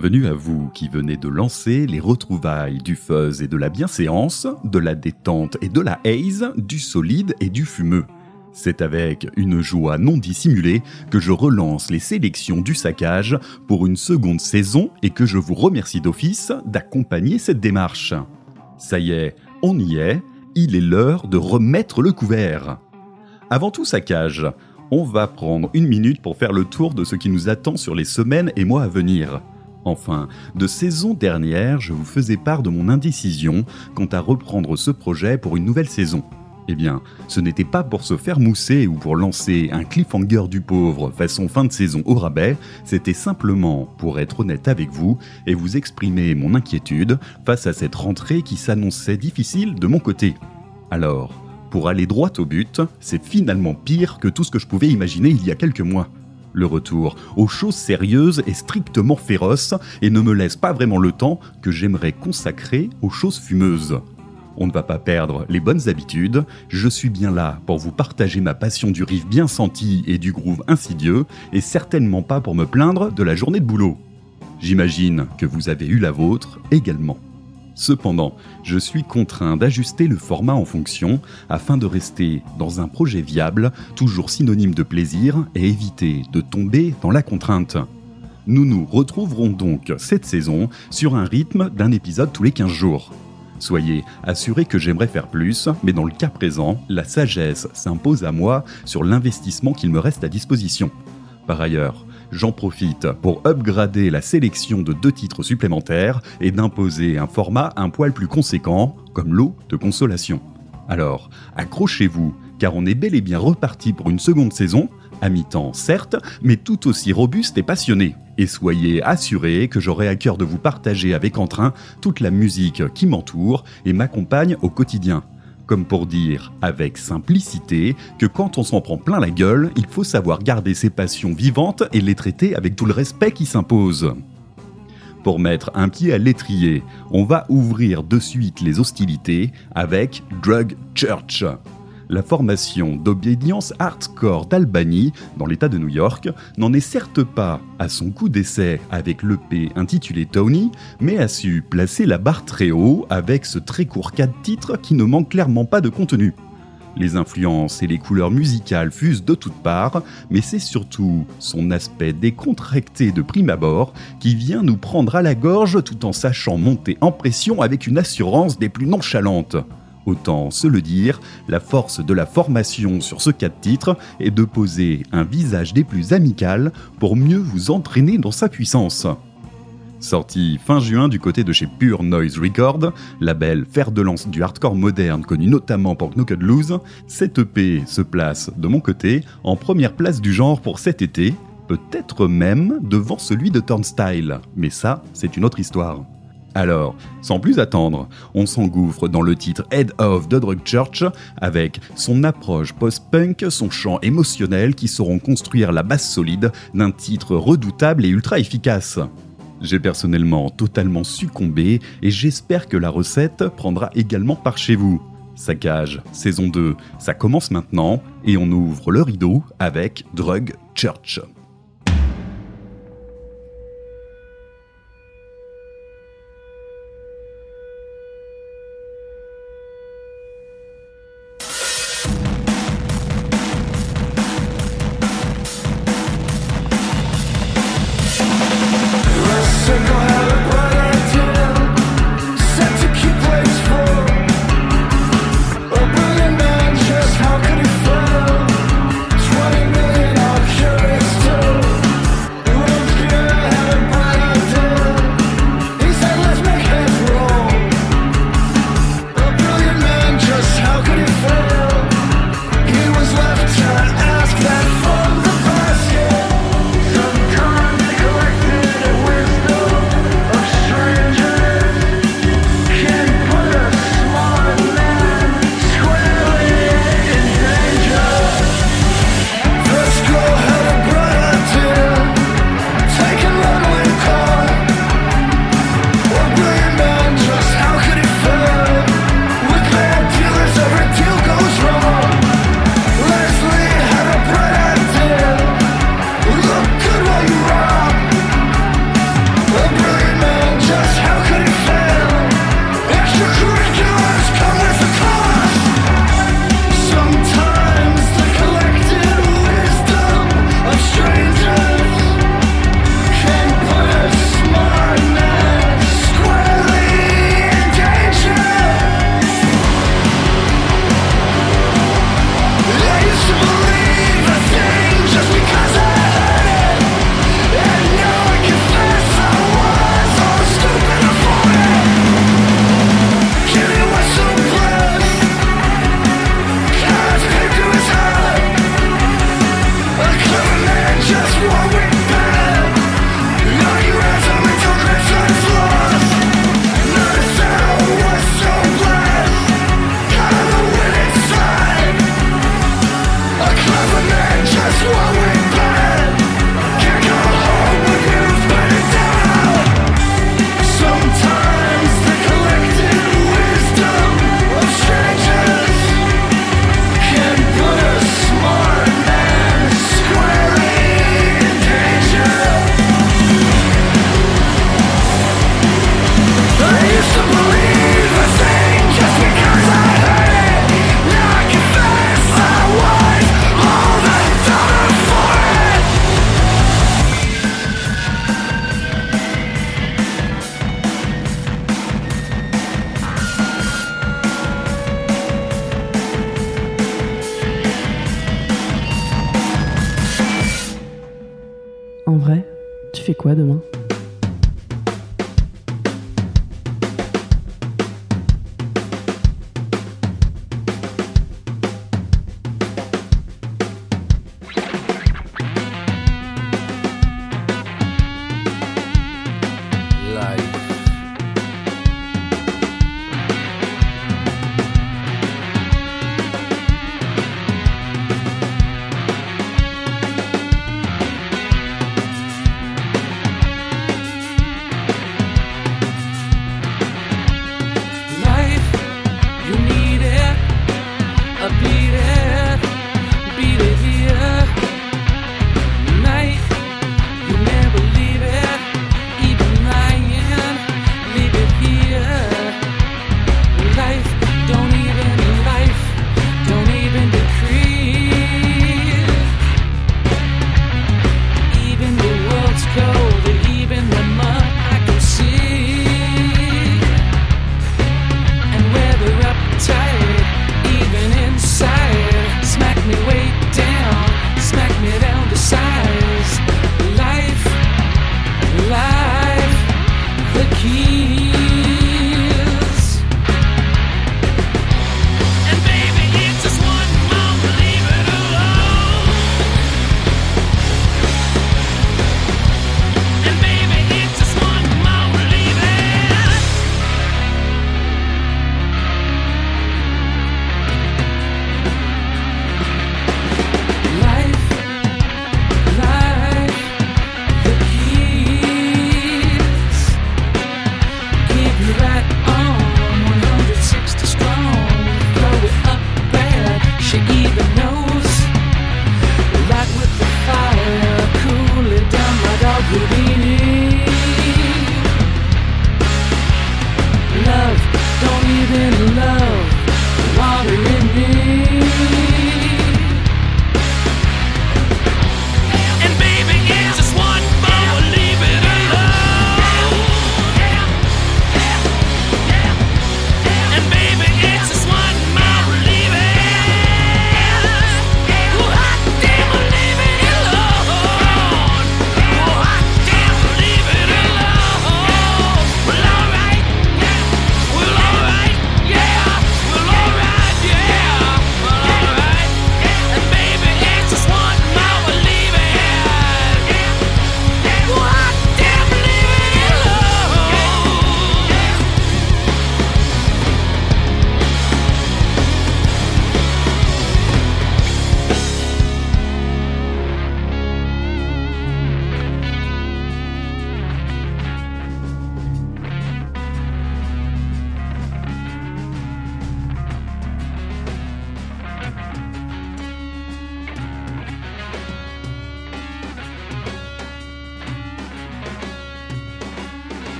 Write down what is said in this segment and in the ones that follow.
Bienvenue à vous qui venez de lancer les retrouvailles du fuzz et de la bienséance, de la détente et de la haze, du solide et du fumeux. C'est avec une joie non dissimulée que je relance les sélections du saccage pour une seconde saison et que je vous remercie d'office d'accompagner cette démarche. Ça y est, on y est, il est l'heure de remettre le couvert. Avant tout saccage, on va prendre une minute pour faire le tour de ce qui nous attend sur les semaines et mois à venir. Enfin, de saison dernière, je vous faisais part de mon indécision quant à reprendre ce projet pour une nouvelle saison. Eh bien, ce n'était pas pour se faire mousser ou pour lancer un cliffhanger du pauvre façon fin de saison au rabais, c'était simplement pour être honnête avec vous et vous exprimer mon inquiétude face à cette rentrée qui s'annonçait difficile de mon côté. Alors, pour aller droit au but, c'est finalement pire que tout ce que je pouvais imaginer il y a quelques mois. Le retour aux choses sérieuses est strictement féroce et ne me laisse pas vraiment le temps que j'aimerais consacrer aux choses fumeuses. On ne va pas perdre les bonnes habitudes, je suis bien là pour vous partager ma passion du riff bien senti et du groove insidieux, et certainement pas pour me plaindre de la journée de boulot. J'imagine que vous avez eu la vôtre également. Cependant, je suis contraint d'ajuster le format en fonction afin de rester dans un projet viable, toujours synonyme de plaisir, et éviter de tomber dans la contrainte. Nous nous retrouverons donc cette saison sur un rythme d'un épisode tous les 15 jours. Soyez assurés que j'aimerais faire plus, mais dans le cas présent, la sagesse s'impose à moi sur l'investissement qu'il me reste à disposition. Par ailleurs, j'en profite pour upgrader la sélection de deux titres supplémentaires et d'imposer un format un poil plus conséquent, comme l'eau de consolation. Alors, accrochez-vous, car on est bel et bien reparti pour une seconde saison, à mi-temps certes, mais tout aussi robuste et passionné. Et soyez assurés que j'aurai à cœur de vous partager avec entrain toute la musique qui m'entoure et m'accompagne au quotidien. Comme pour dire avec simplicité que quand on s'en prend plein la gueule, il faut savoir garder ses passions vivantes et les traiter avec tout le respect qui s'impose. Pour mettre un pied à l'étrier, on va ouvrir de suite les hostilités avec Drug Church la formation d'obédience hardcore d'Albany, dans l'État de New York, n'en est certes pas à son coup d'essai avec l'EP intitulé Tony, mais a su placer la barre très haut avec ce très court cas de titre qui ne manque clairement pas de contenu. Les influences et les couleurs musicales fusent de toutes parts, mais c'est surtout son aspect décontracté de prime abord qui vient nous prendre à la gorge tout en sachant monter en pression avec une assurance des plus nonchalantes. Autant se le dire, la force de la formation sur ce cas de titre est de poser un visage des plus amicales pour mieux vous entraîner dans sa puissance. Sorti fin juin du côté de chez Pure Noise Record, label fer de lance du hardcore moderne connu notamment pour Knocked Loose, cette EP se place de mon côté en première place du genre pour cet été, peut-être même devant celui de Turnstile, mais ça c'est une autre histoire. Alors, sans plus attendre, on s'engouffre dans le titre Head of the Drug Church avec son approche post-punk, son chant émotionnel qui sauront construire la base solide d'un titre redoutable et ultra efficace. J'ai personnellement totalement succombé et j'espère que la recette prendra également par chez vous. Saccage, saison 2, ça commence maintenant et on ouvre le rideau avec Drug Church.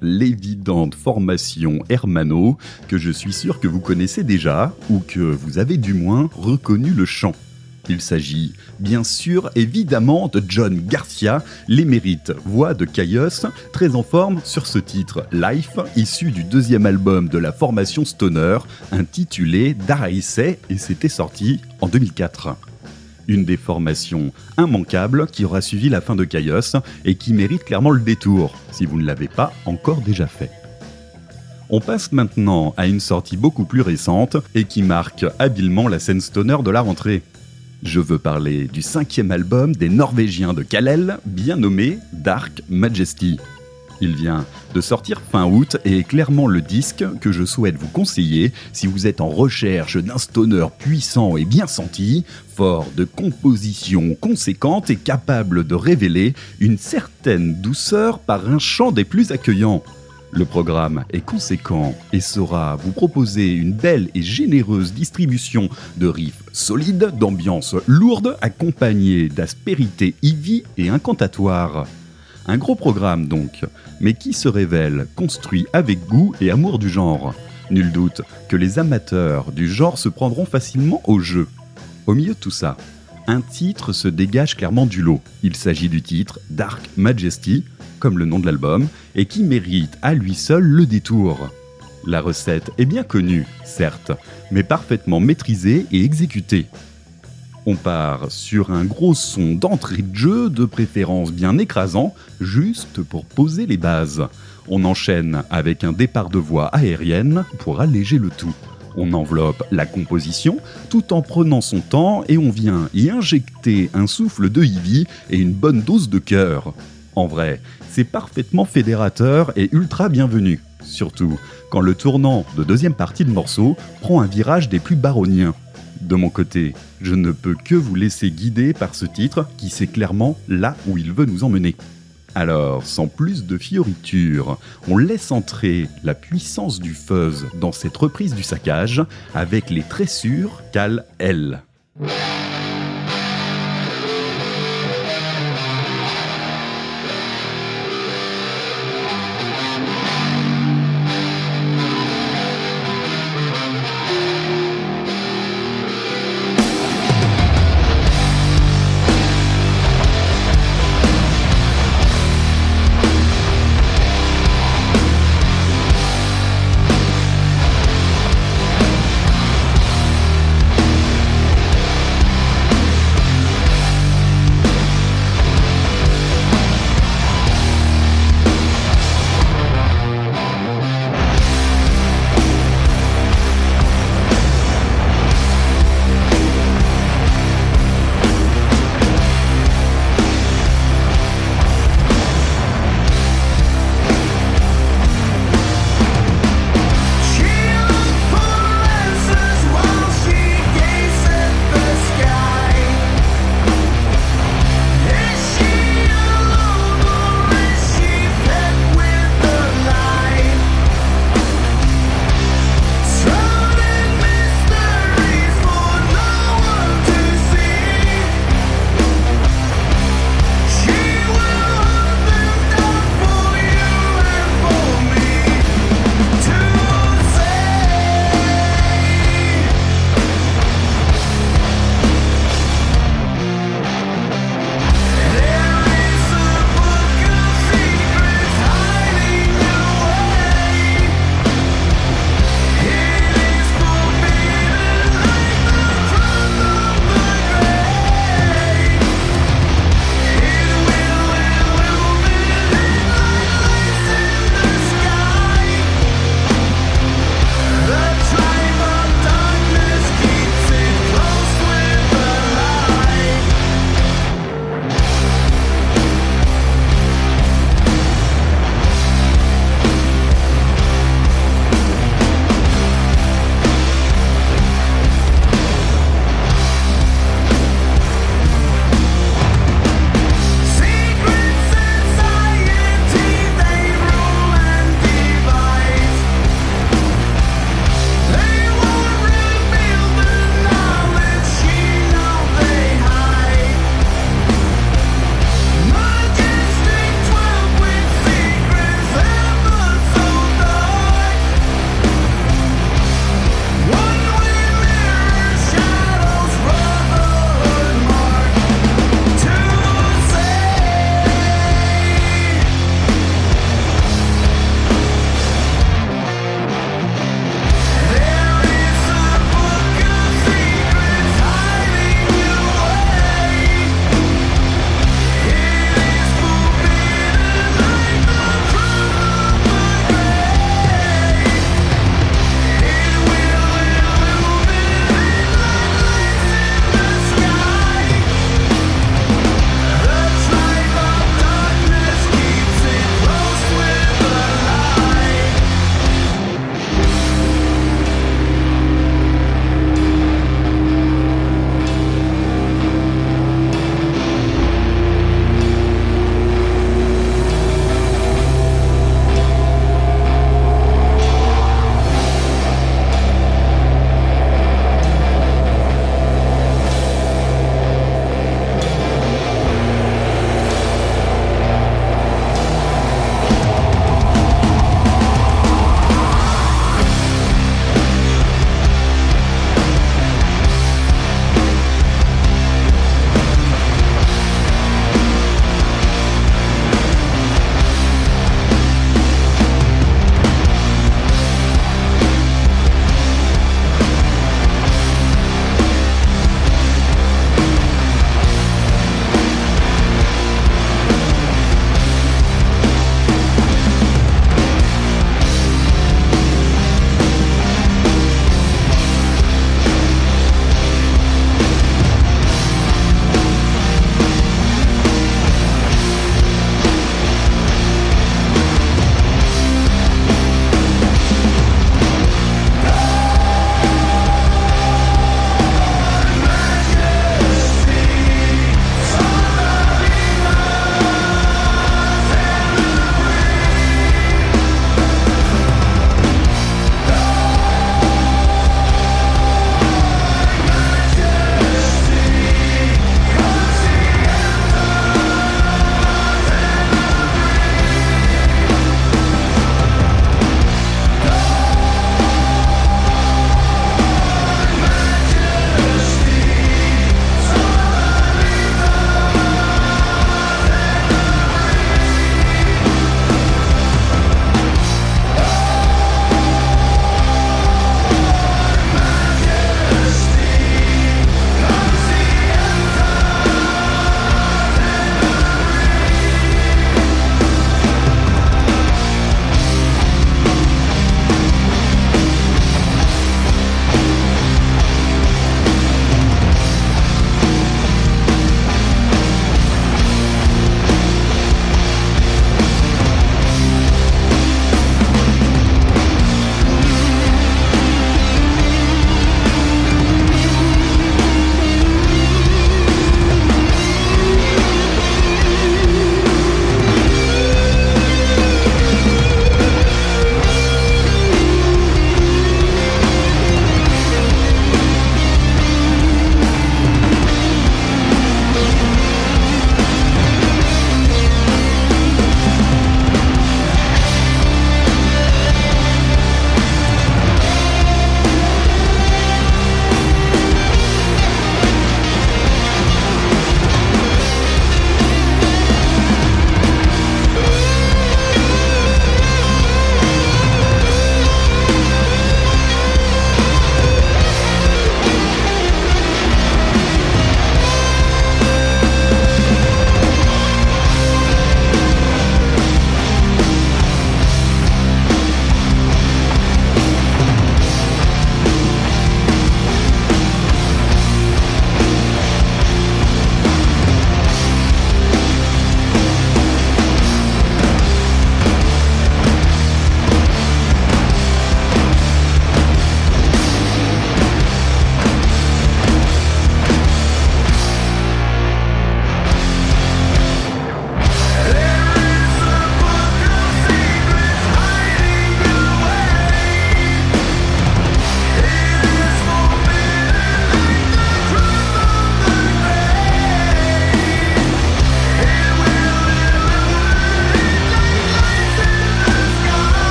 L'évidente formation Hermano, que je suis sûr que vous connaissez déjà, ou que vous avez du moins reconnu le chant. Il s'agit bien sûr évidemment de John Garcia, l'émérite voix de Caius, très en forme sur ce titre Life, issu du deuxième album de la formation Stoner, intitulé Daraïse, et c'était sorti en 2004 une des formations immanquables qui aura suivi la fin de Caius et qui mérite clairement le détour, si vous ne l'avez pas encore déjà fait. On passe maintenant à une sortie beaucoup plus récente et qui marque habilement la scène stoner de la rentrée. Je veux parler du cinquième album des Norvégiens de Kalel, bien nommé Dark Majesty. Il vient de sortir fin août et est clairement le disque que je souhaite vous conseiller si vous êtes en recherche d'un stoner puissant et bien senti, fort de compositions conséquentes et capable de révéler une certaine douceur par un chant des plus accueillants. Le programme est conséquent et saura vous proposer une belle et généreuse distribution de riffs solides, d'ambiance lourde, accompagnée d'aspérité ivy et incantatoire. Un gros programme donc, mais qui se révèle construit avec goût et amour du genre. Nul doute que les amateurs du genre se prendront facilement au jeu. Au milieu de tout ça, un titre se dégage clairement du lot. Il s'agit du titre Dark Majesty, comme le nom de l'album, et qui mérite à lui seul le détour. La recette est bien connue, certes, mais parfaitement maîtrisée et exécutée. On part sur un gros son d'entrée de jeu, de préférence bien écrasant, juste pour poser les bases. On enchaîne avec un départ de voix aérienne pour alléger le tout. On enveloppe la composition tout en prenant son temps et on vient y injecter un souffle de Ivy et une bonne dose de cœur. En vrai, c'est parfaitement fédérateur et ultra bienvenu. Surtout quand le tournant de deuxième partie de morceau prend un virage des plus baroniens. De mon côté, je ne peux que vous laisser guider par ce titre qui sait clairement là où il veut nous emmener. Alors, sans plus de fioritures, on laisse entrer la puissance du fuzz dans cette reprise du saccage avec les tressures qu'elle elle.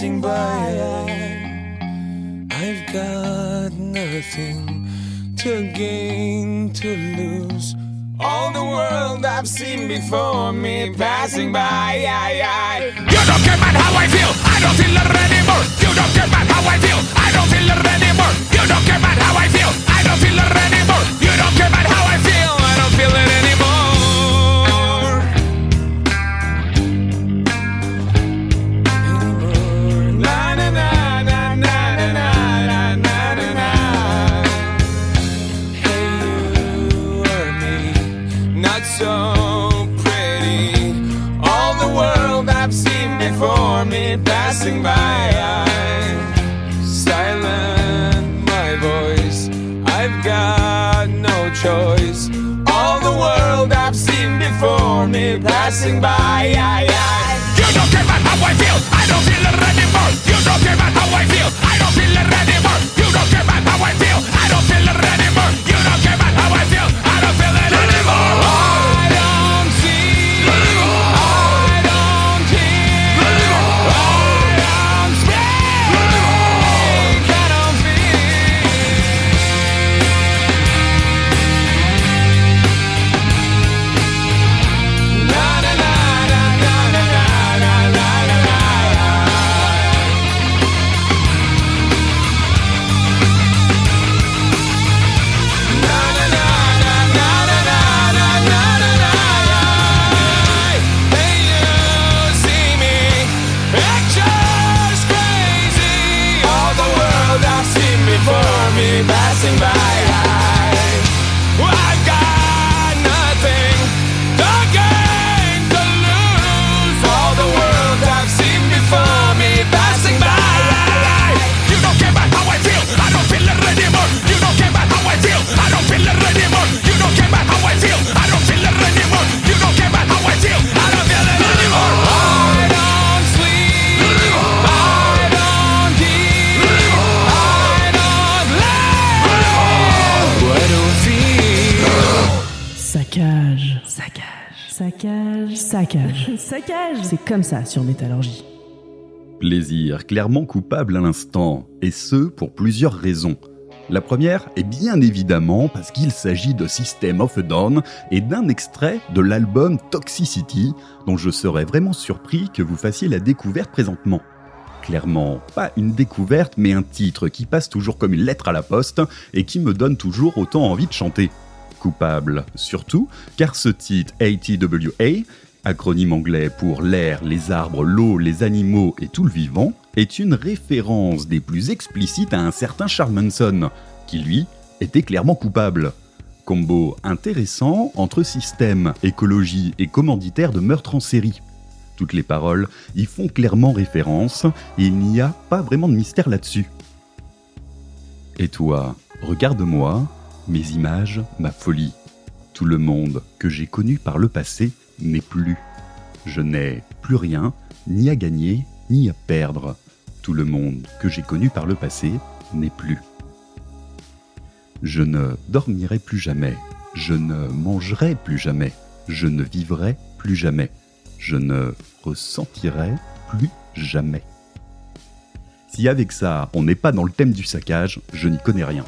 Passing by. I've got nothing to gain, to lose. All the world I've seen before me passing by. You don't care about how I feel. I don't feel it anymore. You don't care about how I feel. I don't feel it anymore. You don't care about how I feel. I don't feel it anymore. Passing by. Saccage. Saccage. C'est comme ça sur Métallurgie. Plaisir clairement coupable à l'instant, et ce pour plusieurs raisons. La première est bien évidemment parce qu'il s'agit de System of a Down et d'un extrait de l'album Toxicity, dont je serais vraiment surpris que vous fassiez la découverte présentement. Clairement, pas une découverte, mais un titre qui passe toujours comme une lettre à la poste et qui me donne toujours autant envie de chanter. Coupable, surtout, car ce titre ATWA, acronyme anglais pour l'air, les arbres, l'eau, les animaux et tout le vivant, est une référence des plus explicites à un certain Charles Manson, qui lui était clairement coupable. Combo intéressant entre système, écologie et commanditaire de meurtre en série. Toutes les paroles y font clairement référence et il n'y a pas vraiment de mystère là-dessus. Et toi, regarde-moi, mes images, ma folie. Tout le monde que j'ai connu par le passé n'est plus. Je n'ai plus rien, ni à gagner, ni à perdre. Tout le monde que j'ai connu par le passé n'est plus. Je ne dormirai plus jamais, je ne mangerai plus jamais, je ne vivrai plus jamais, je ne ressentirai plus jamais. Si avec ça, on n'est pas dans le thème du saccage, je n'y connais rien.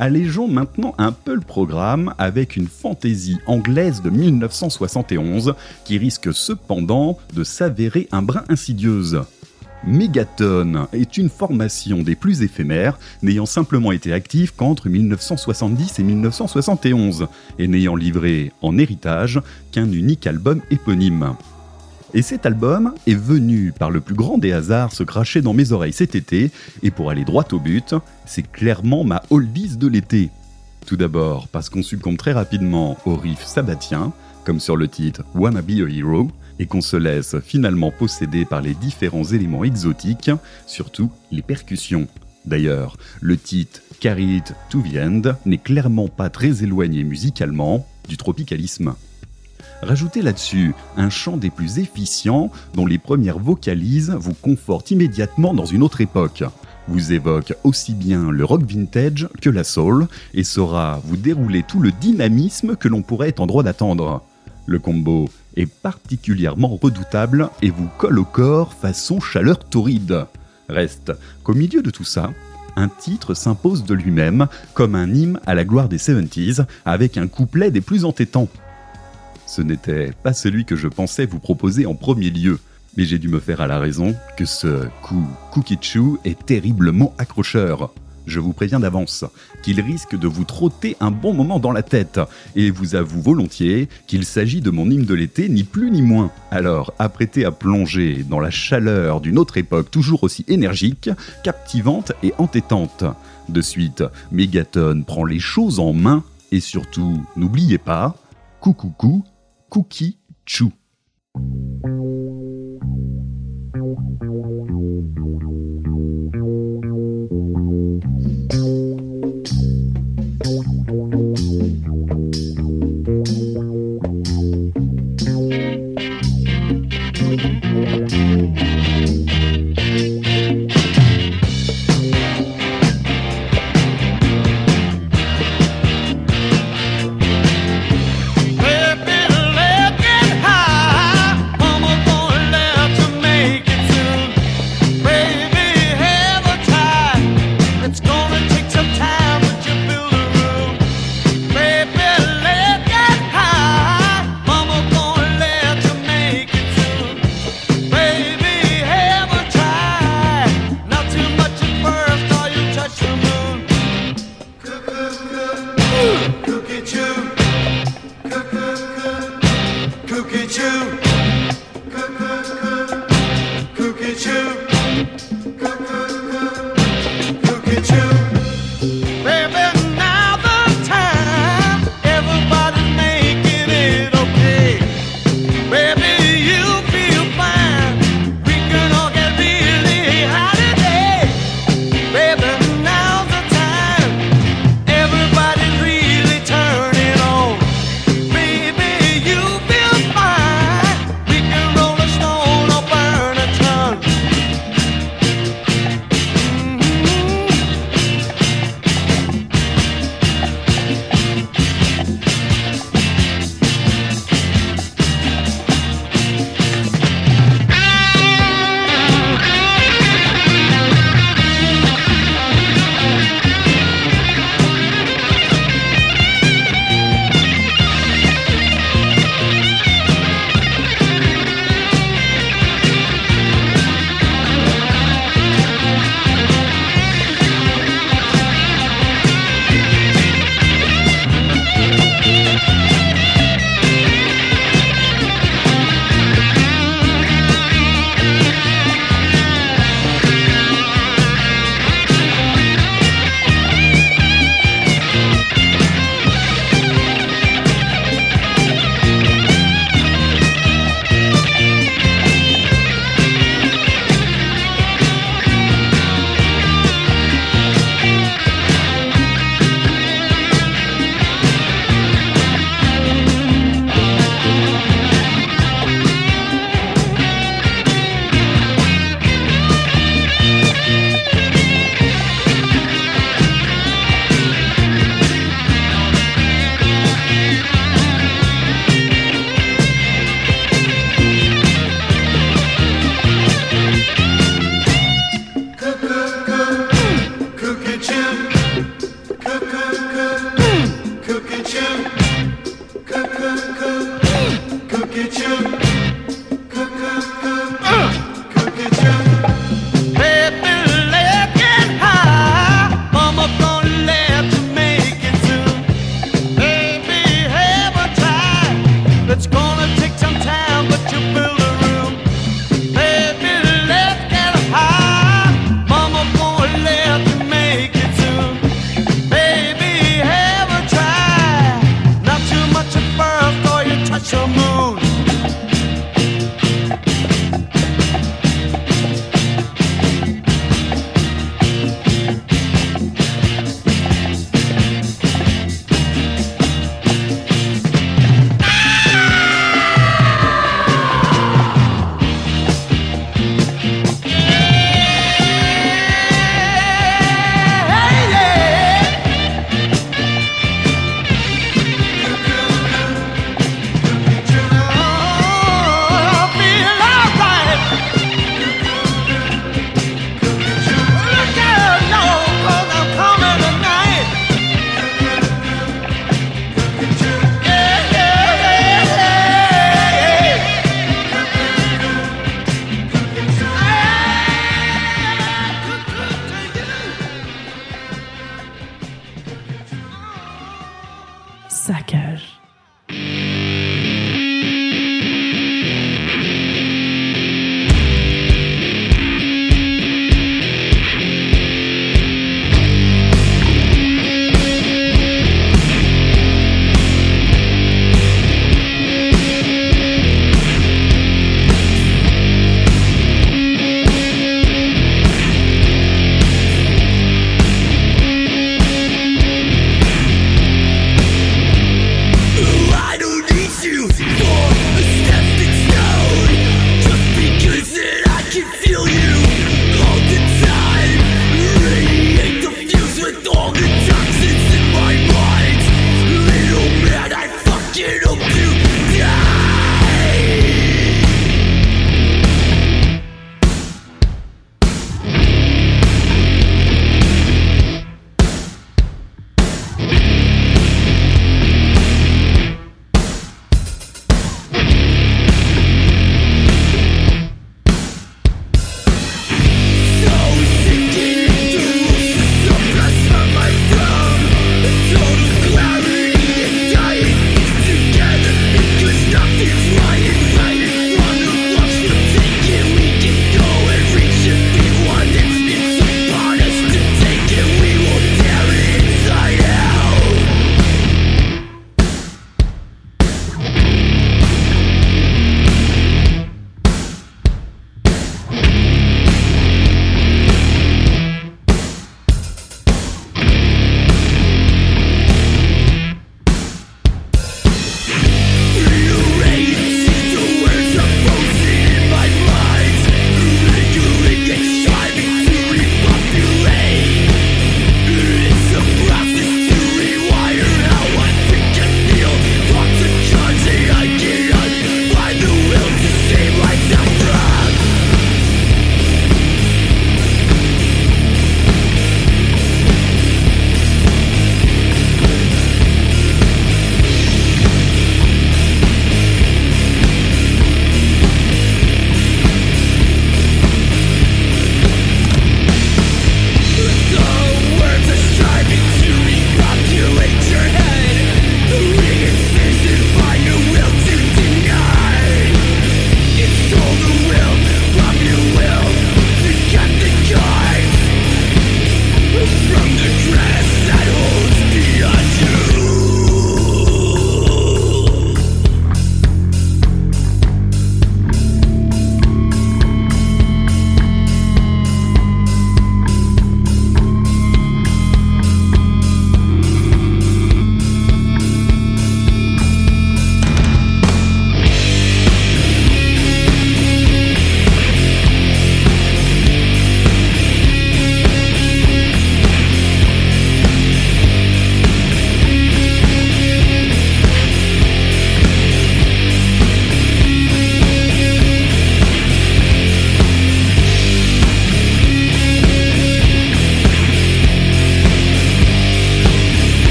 Allégeons maintenant un peu le programme avec une fantaisie anglaise de 1971 qui risque cependant de s'avérer un brin insidieuse. Megaton est une formation des plus éphémères, n'ayant simplement été active qu'entre 1970 et 1971, et n'ayant livré en héritage qu'un unique album éponyme. Et cet album est venu par le plus grand des hasards se cracher dans mes oreilles cet été, et pour aller droit au but, c'est clairement ma oldies de l'été. Tout d'abord parce qu'on succombe très rapidement au riff sabbatien, comme sur le titre Wanna Be a Hero, et qu'on se laisse finalement posséder par les différents éléments exotiques, surtout les percussions. D'ailleurs, le titre Carry It to the End n'est clairement pas très éloigné musicalement du tropicalisme. Rajoutez là-dessus un chant des plus efficients dont les premières vocalises vous confortent immédiatement dans une autre époque. Vous évoque aussi bien le rock vintage que la soul et saura vous dérouler tout le dynamisme que l'on pourrait être en droit d'attendre. Le combo est particulièrement redoutable et vous colle au corps façon chaleur torride. Reste qu'au milieu de tout ça, un titre s'impose de lui-même comme un hymne à la gloire des 70s avec un couplet des plus entêtants. Ce n'était pas celui que je pensais vous proposer en premier lieu, mais j'ai dû me faire à la raison que ce coup Choo est terriblement accrocheur. Je vous préviens d'avance qu'il risque de vous trotter un bon moment dans la tête, et vous avoue volontiers qu'il s'agit de mon hymne de l'été, ni plus ni moins. Alors, apprêtez à plonger dans la chaleur d'une autre époque toujours aussi énergique, captivante et entêtante. De suite, Megaton prend les choses en main, et surtout, n'oubliez pas, coucoucou, cookie chou.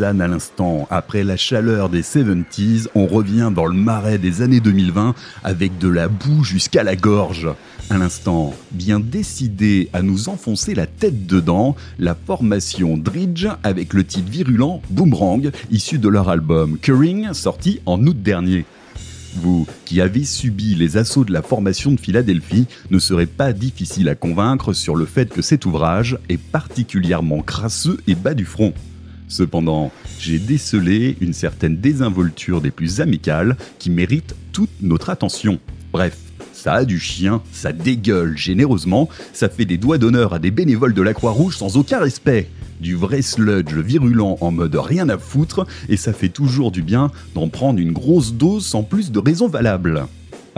À l'instant, après la chaleur des 70s, on revient dans le marais des années 2020 avec de la boue jusqu'à la gorge. À l'instant, bien décidé à nous enfoncer la tête dedans, la formation Dridge avec le titre virulent Boomerang, issu de leur album Curring, sorti en août dernier. Vous, qui avez subi les assauts de la formation de Philadelphie, ne serez pas difficile à convaincre sur le fait que cet ouvrage est particulièrement crasseux et bas du front. Cependant, j'ai décelé une certaine désinvolture des plus amicales qui mérite toute notre attention. Bref, ça a du chien, ça dégueule généreusement, ça fait des doigts d'honneur à des bénévoles de la Croix-Rouge sans aucun respect. Du vrai sludge virulent en mode rien à foutre, et ça fait toujours du bien d'en prendre une grosse dose sans plus de raison valable.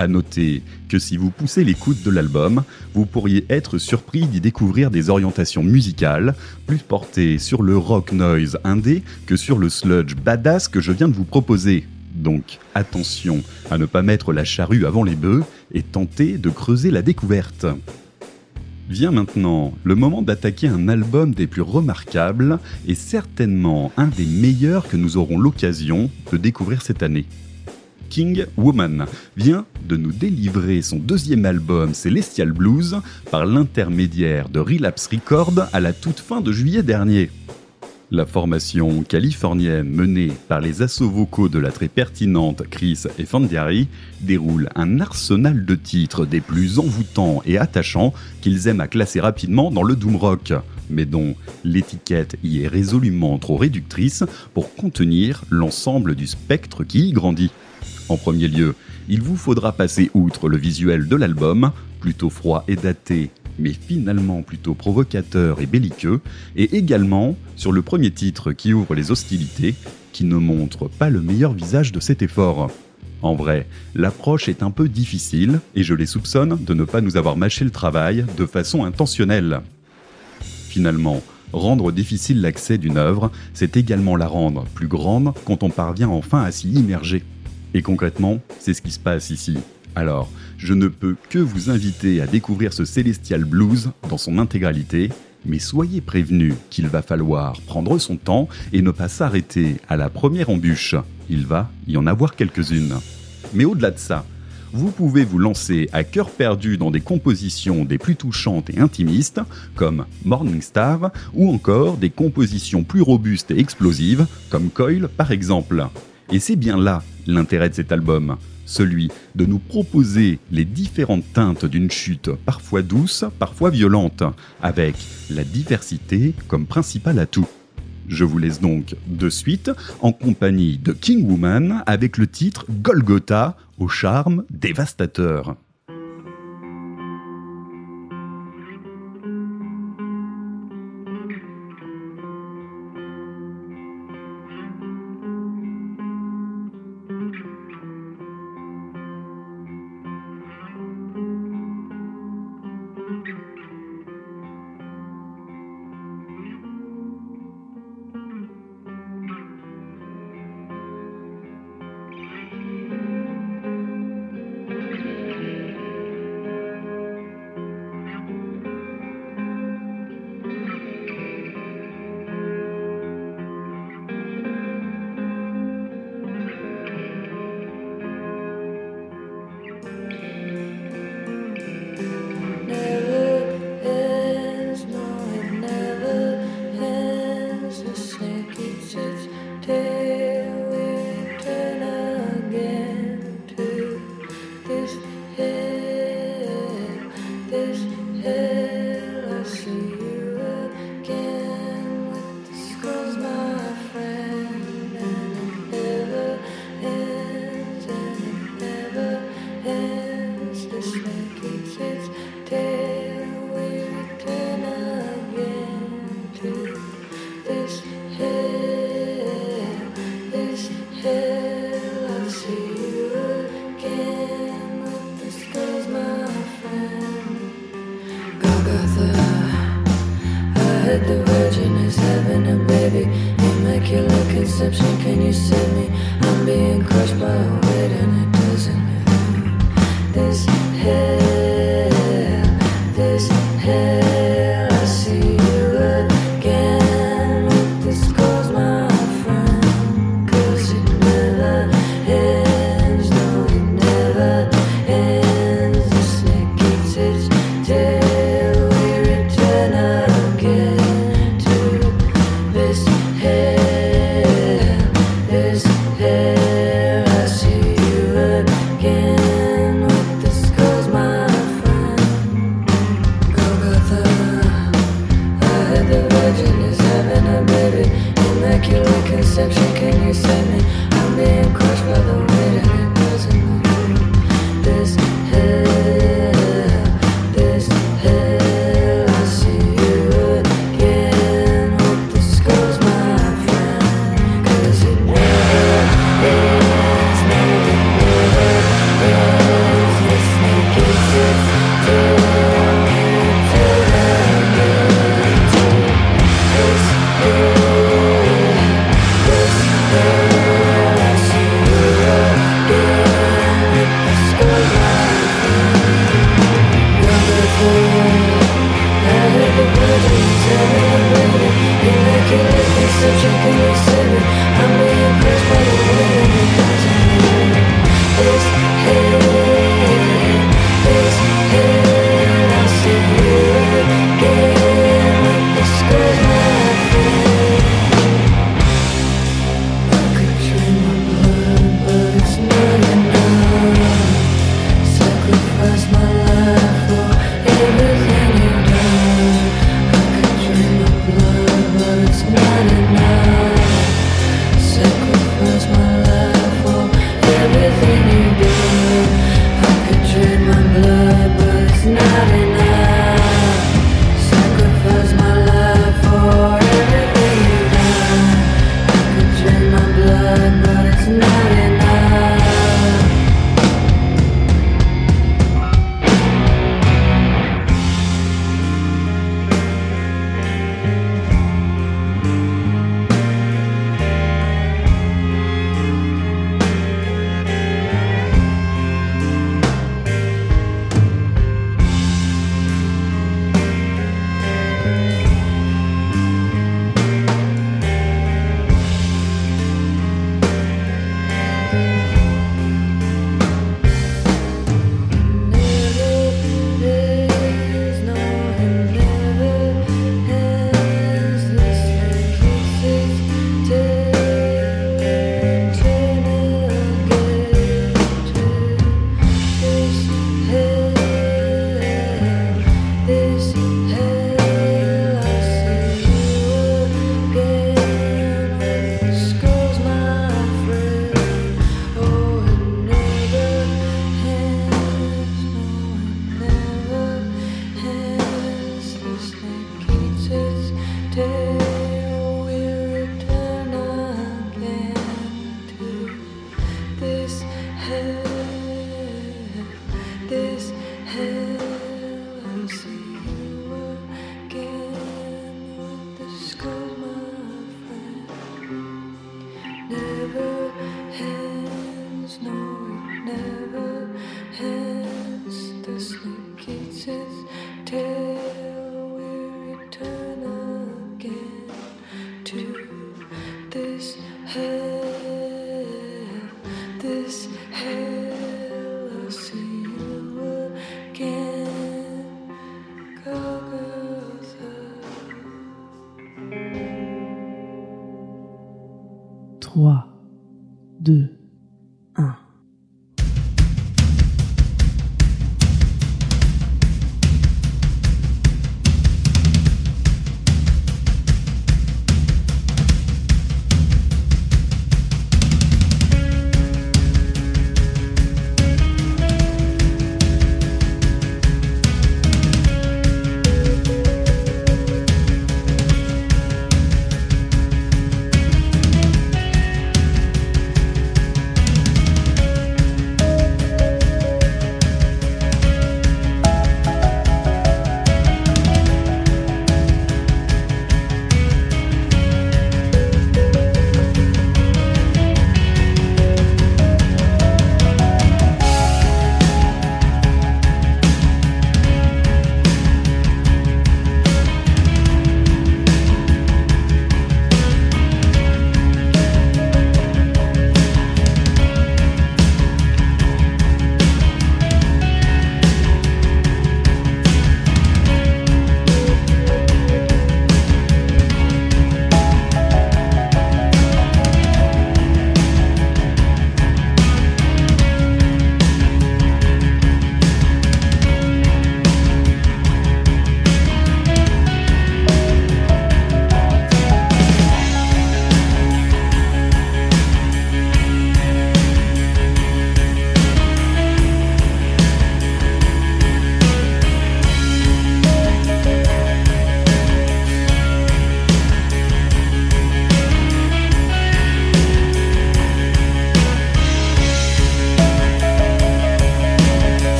À noter que si vous poussez l'écoute de l'album, vous pourriez être surpris d'y découvrir des orientations musicales plus portées sur le rock noise indé que sur le sludge badass que je viens de vous proposer. Donc attention à ne pas mettre la charrue avant les bœufs et tenter de creuser la découverte. Vient maintenant le moment d'attaquer un album des plus remarquables et certainement un des meilleurs que nous aurons l'occasion de découvrir cette année. King Woman vient de nous délivrer son deuxième album Celestial Blues par l'intermédiaire de Relapse Records à la toute fin de juillet dernier. La formation californienne menée par les assauts vocaux de la très pertinente Chris et Fandiari déroule un arsenal de titres des plus envoûtants et attachants qu'ils aiment à classer rapidement dans le doom rock, mais dont l'étiquette y est résolument trop réductrice pour contenir l'ensemble du spectre qui y grandit. En premier lieu, il vous faudra passer outre le visuel de l'album, plutôt froid et daté, mais finalement plutôt provocateur et belliqueux, et également sur le premier titre qui ouvre les hostilités, qui ne montre pas le meilleur visage de cet effort. En vrai, l'approche est un peu difficile, et je les soupçonne de ne pas nous avoir mâché le travail de façon intentionnelle. Finalement, rendre difficile l'accès d'une œuvre, c'est également la rendre plus grande quand on parvient enfin à s'y immerger. Et concrètement, c'est ce qui se passe ici. Alors, je ne peux que vous inviter à découvrir ce Celestial Blues dans son intégralité, mais soyez prévenus qu'il va falloir prendre son temps et ne pas s'arrêter à la première embûche. Il va y en avoir quelques-unes. Mais au-delà de ça, vous pouvez vous lancer à cœur perdu dans des compositions des plus touchantes et intimistes, comme Morning Star, ou encore des compositions plus robustes et explosives, comme Coil par exemple. Et c'est bien là l'intérêt de cet album, celui de nous proposer les différentes teintes d'une chute parfois douce, parfois violente, avec la diversité comme principal atout. Je vous laisse donc de suite en compagnie de King Woman avec le titre Golgotha au charme dévastateur.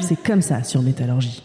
C'est comme ça sur Métallurgie.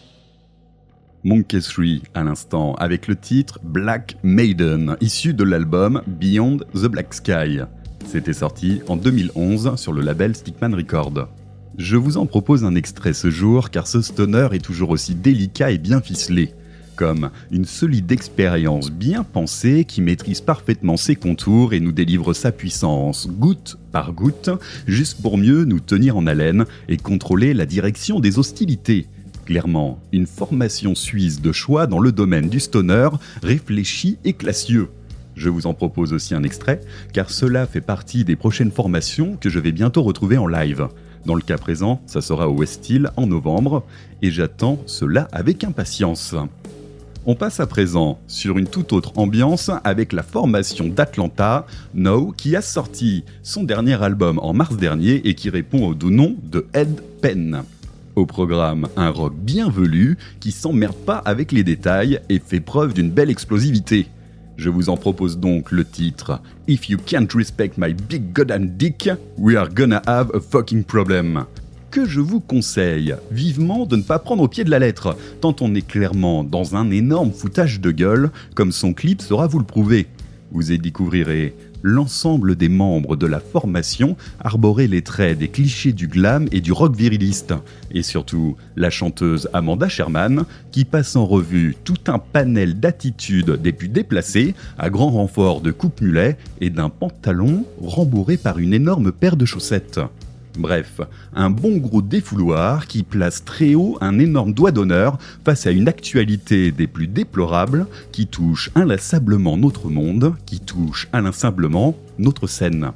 Monkey 3 à l'instant, avec le titre Black Maiden, issu de l'album Beyond the Black Sky. C'était sorti en 2011 sur le label Stickman Records. Je vous en propose un extrait ce jour car ce stoner est toujours aussi délicat et bien ficelé. Comme une solide expérience bien pensée qui maîtrise parfaitement ses contours et nous délivre sa puissance goutte par goutte, juste pour mieux nous tenir en haleine et contrôler la direction des hostilités. Clairement, une formation suisse de choix dans le domaine du stoner, réfléchi et classieux. Je vous en propose aussi un extrait, car cela fait partie des prochaines formations que je vais bientôt retrouver en live. Dans le cas présent, ça sera au West Hill en novembre, et j'attends cela avec impatience. On passe à présent sur une toute autre ambiance avec la formation d'Atlanta, No, qui a sorti son dernier album en mars dernier et qui répond au doux nom de Ed Penn. Au programme, un rock bien velu qui s'emmerde pas avec les détails et fait preuve d'une belle explosivité. Je vous en propose donc le titre If you can't respect my big goddamn dick, we are gonna have a fucking problem. Que je vous conseille vivement de ne pas prendre au pied de la lettre, tant on est clairement dans un énorme foutage de gueule, comme son clip saura vous le prouver. Vous y découvrirez l'ensemble des membres de la formation arborer les traits des clichés du glam et du rock viriliste, et surtout la chanteuse Amanda Sherman qui passe en revue tout un panel d'attitudes des plus déplacées à grand renfort de coupe mulet et d'un pantalon rembourré par une énorme paire de chaussettes. Bref, un bon gros défouloir qui place très haut un énorme doigt d'honneur face à une actualité des plus déplorables qui touche inlassablement notre monde, qui touche inlassablement notre scène.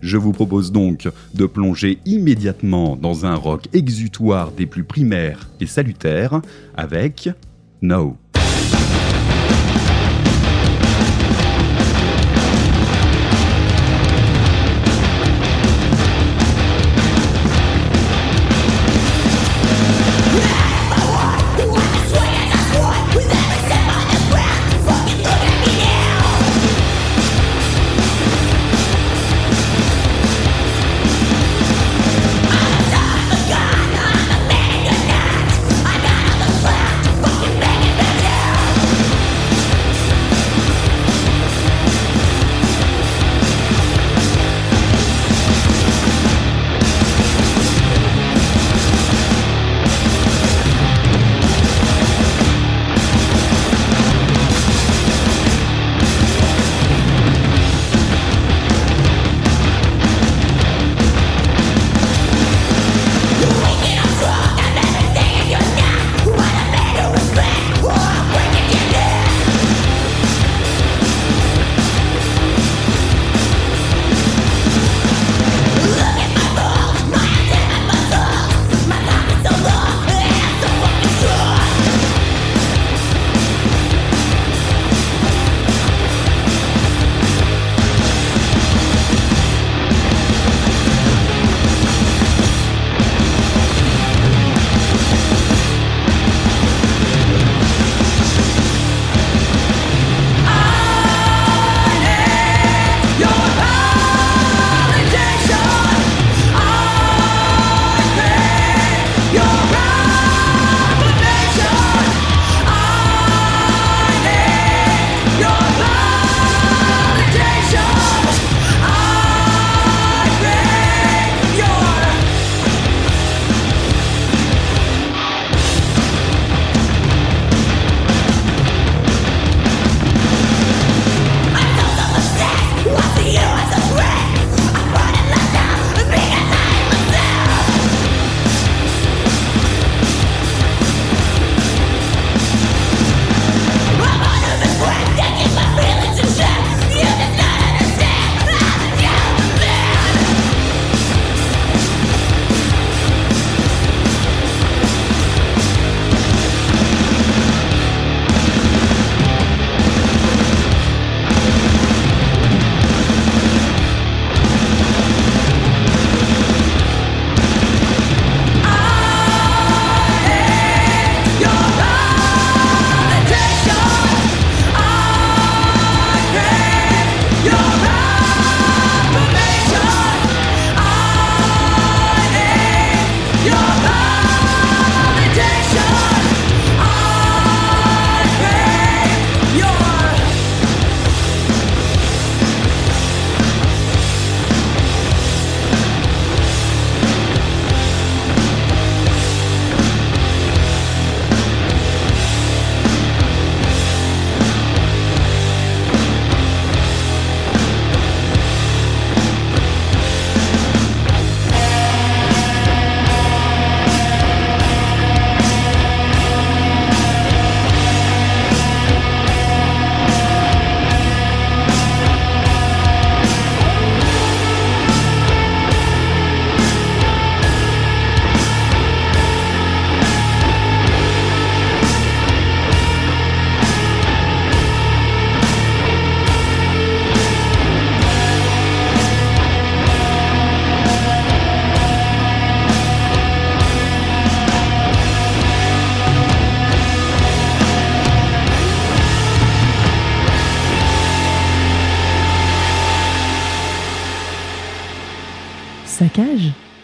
Je vous propose donc de plonger immédiatement dans un rock exutoire des plus primaires et salutaires avec No.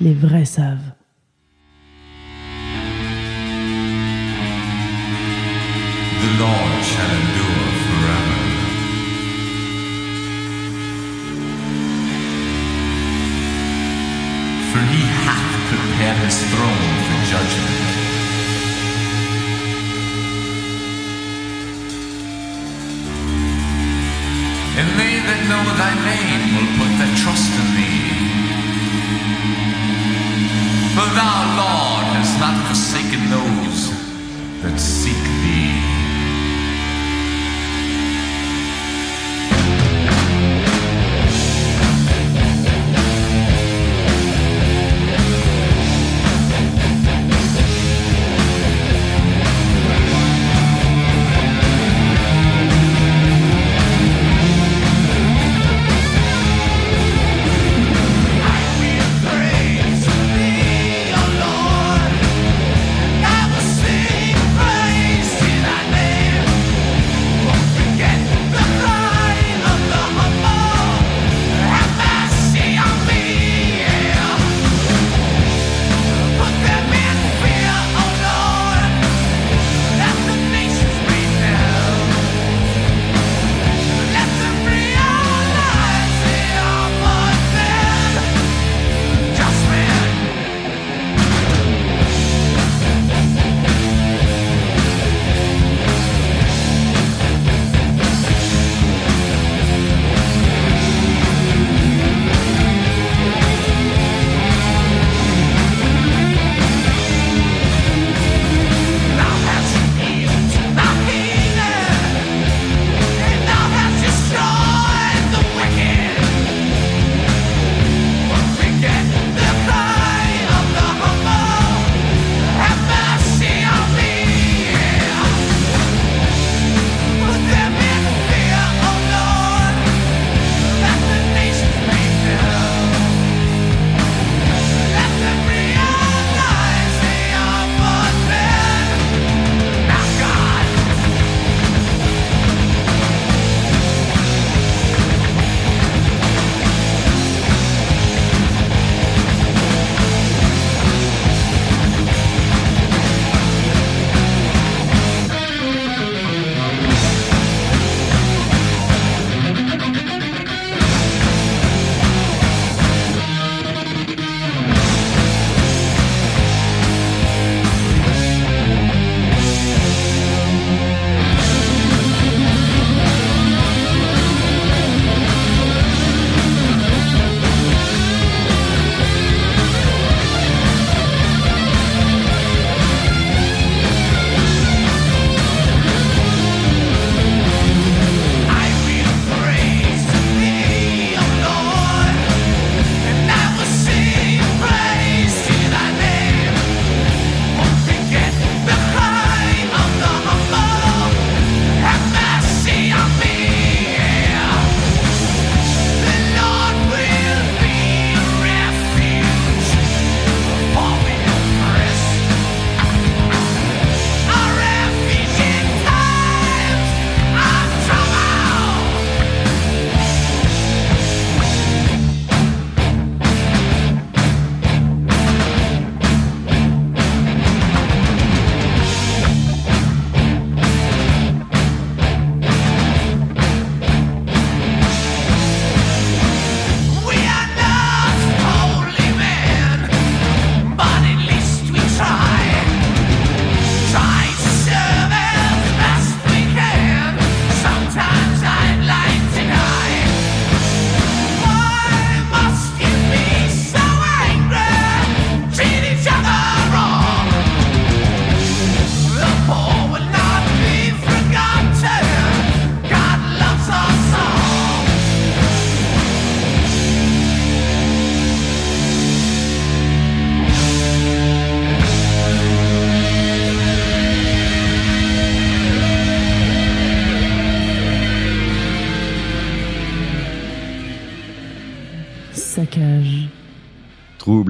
Les vrais savent. The Lord shall endure forever. For he hath prepared his throne for judgment. And they that know thy name will put their trust in thee. Thou, Lord, hast not forsaken those that seek thee.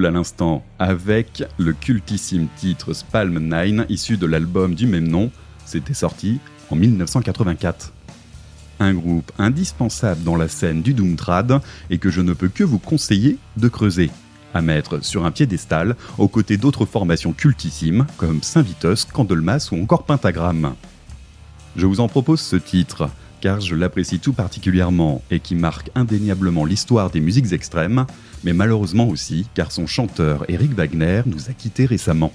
À l'instant avec le cultissime titre Spalm 9 issu de l'album du même nom. C'était sorti en 1984. Un groupe indispensable dans la scène du Doomtrad et que je ne peux que vous conseiller de creuser. à mettre sur un piédestal aux côtés d'autres formations cultissimes comme Saint-Vitus, Candlemas ou encore Pentagramme. Je vous en propose ce titre, car je l'apprécie tout particulièrement et qui marque indéniablement l'histoire des musiques extrêmes, mais malheureusement aussi car son chanteur Eric Wagner nous a quittés récemment.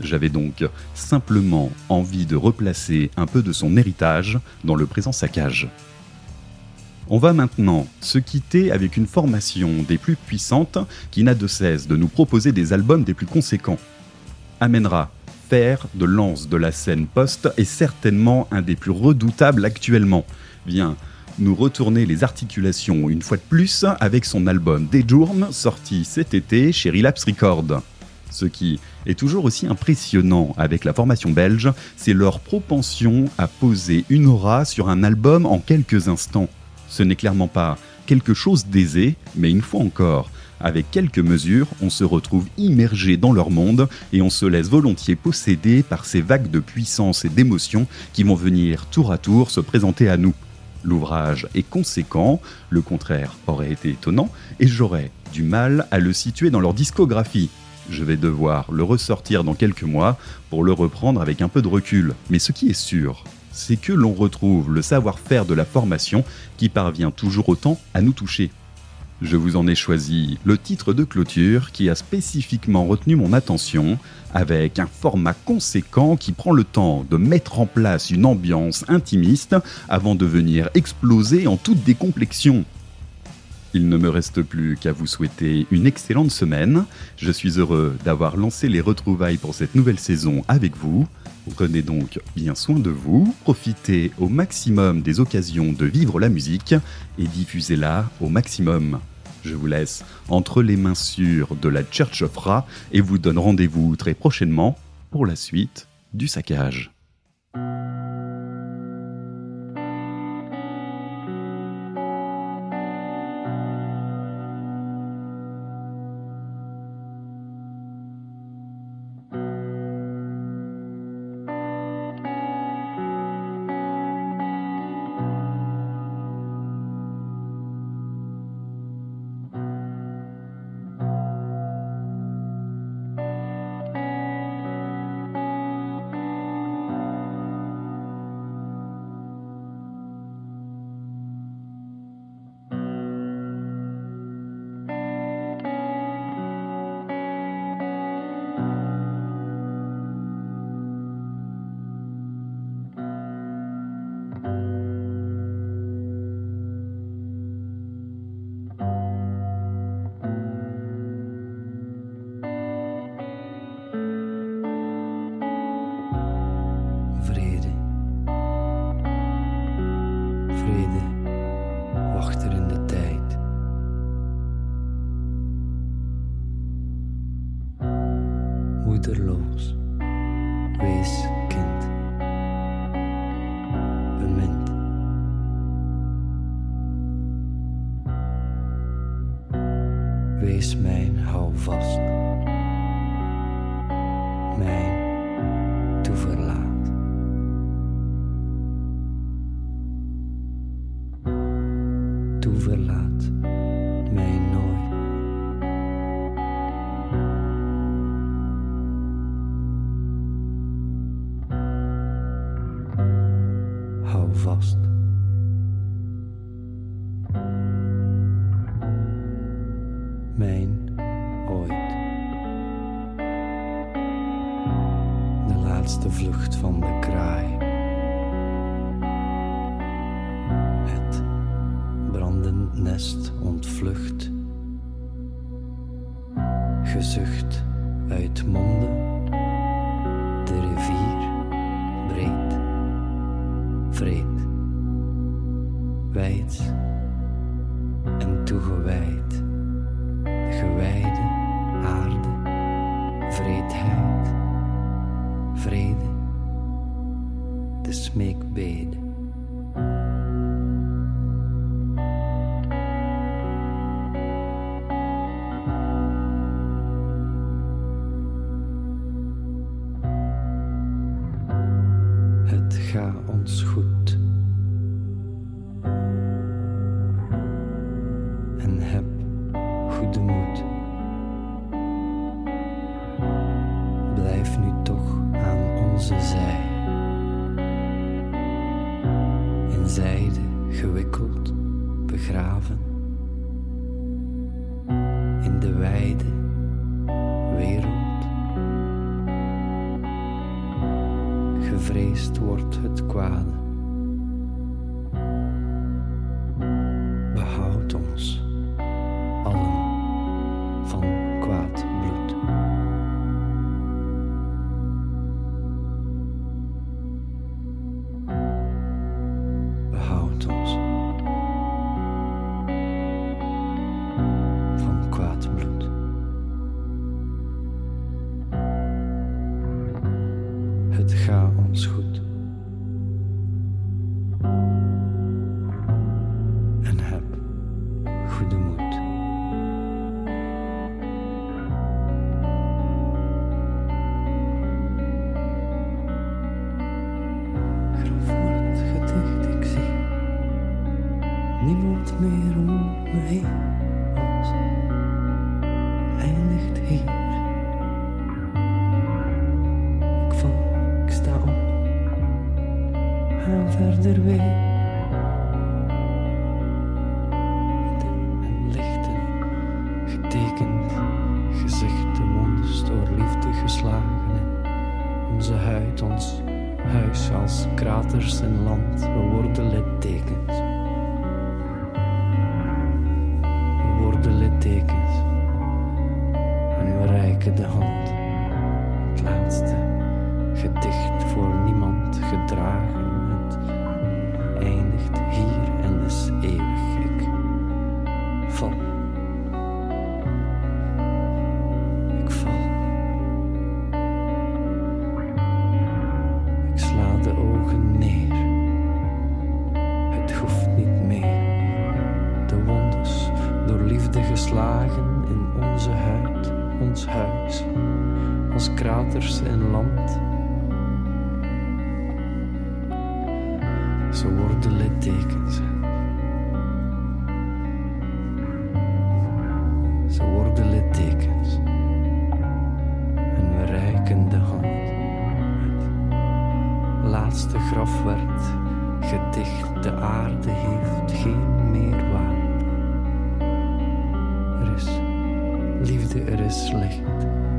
J'avais donc simplement envie de replacer un peu de son héritage dans le présent saccage. On va maintenant se quitter avec une formation des plus puissantes qui n'a de cesse de nous proposer des albums des plus conséquents. Amènera fer de lance de la scène post est certainement un des plus redoutables actuellement. Vient nous retourner les articulations une fois de plus avec son album Daydream sorti cet été chez Relapse Records. Ce qui est toujours aussi impressionnant avec la formation belge, c'est leur propension à poser une aura sur un album en quelques instants. Ce n'est clairement pas quelque chose d'aisé, mais une fois encore, avec quelques mesures, on se retrouve immergé dans leur monde et on se laisse volontiers posséder par ces vagues de puissance et d'émotion qui vont venir tour à tour se présenter à nous. L'ouvrage est conséquent, le contraire aurait été étonnant, et j'aurais du mal à le situer dans leur discographie. Je vais devoir le ressortir dans quelques mois pour le reprendre avec un peu de recul. Mais ce qui est sûr, c'est que l'on retrouve le savoir-faire de la formation qui parvient toujours autant à nous toucher. Je vous en ai choisi le titre de clôture qui a spécifiquement retenu mon attention, avec un format conséquent qui prend le temps de mettre en place une ambiance intimiste avant de venir exploser en toute décomplexion. Il ne me reste plus qu'à vous souhaiter une excellente semaine. Je suis heureux d'avoir lancé les retrouvailles pour cette nouvelle saison avec vous. Prenez donc bien soin de vous, profitez au maximum des occasions de vivre la musique et diffusez-la au maximum. Je vous laisse entre les mains sûres de la Church of Ra et vous donne rendez-vous très prochainement pour la suite du saccage. door liefde geslagen in onze huid, ons huis, als kraters in land. Ze worden littekens. Ze worden littekens. En we reiken de hand. Het laatste graf werd gedicht, de aarde heeft Sleep.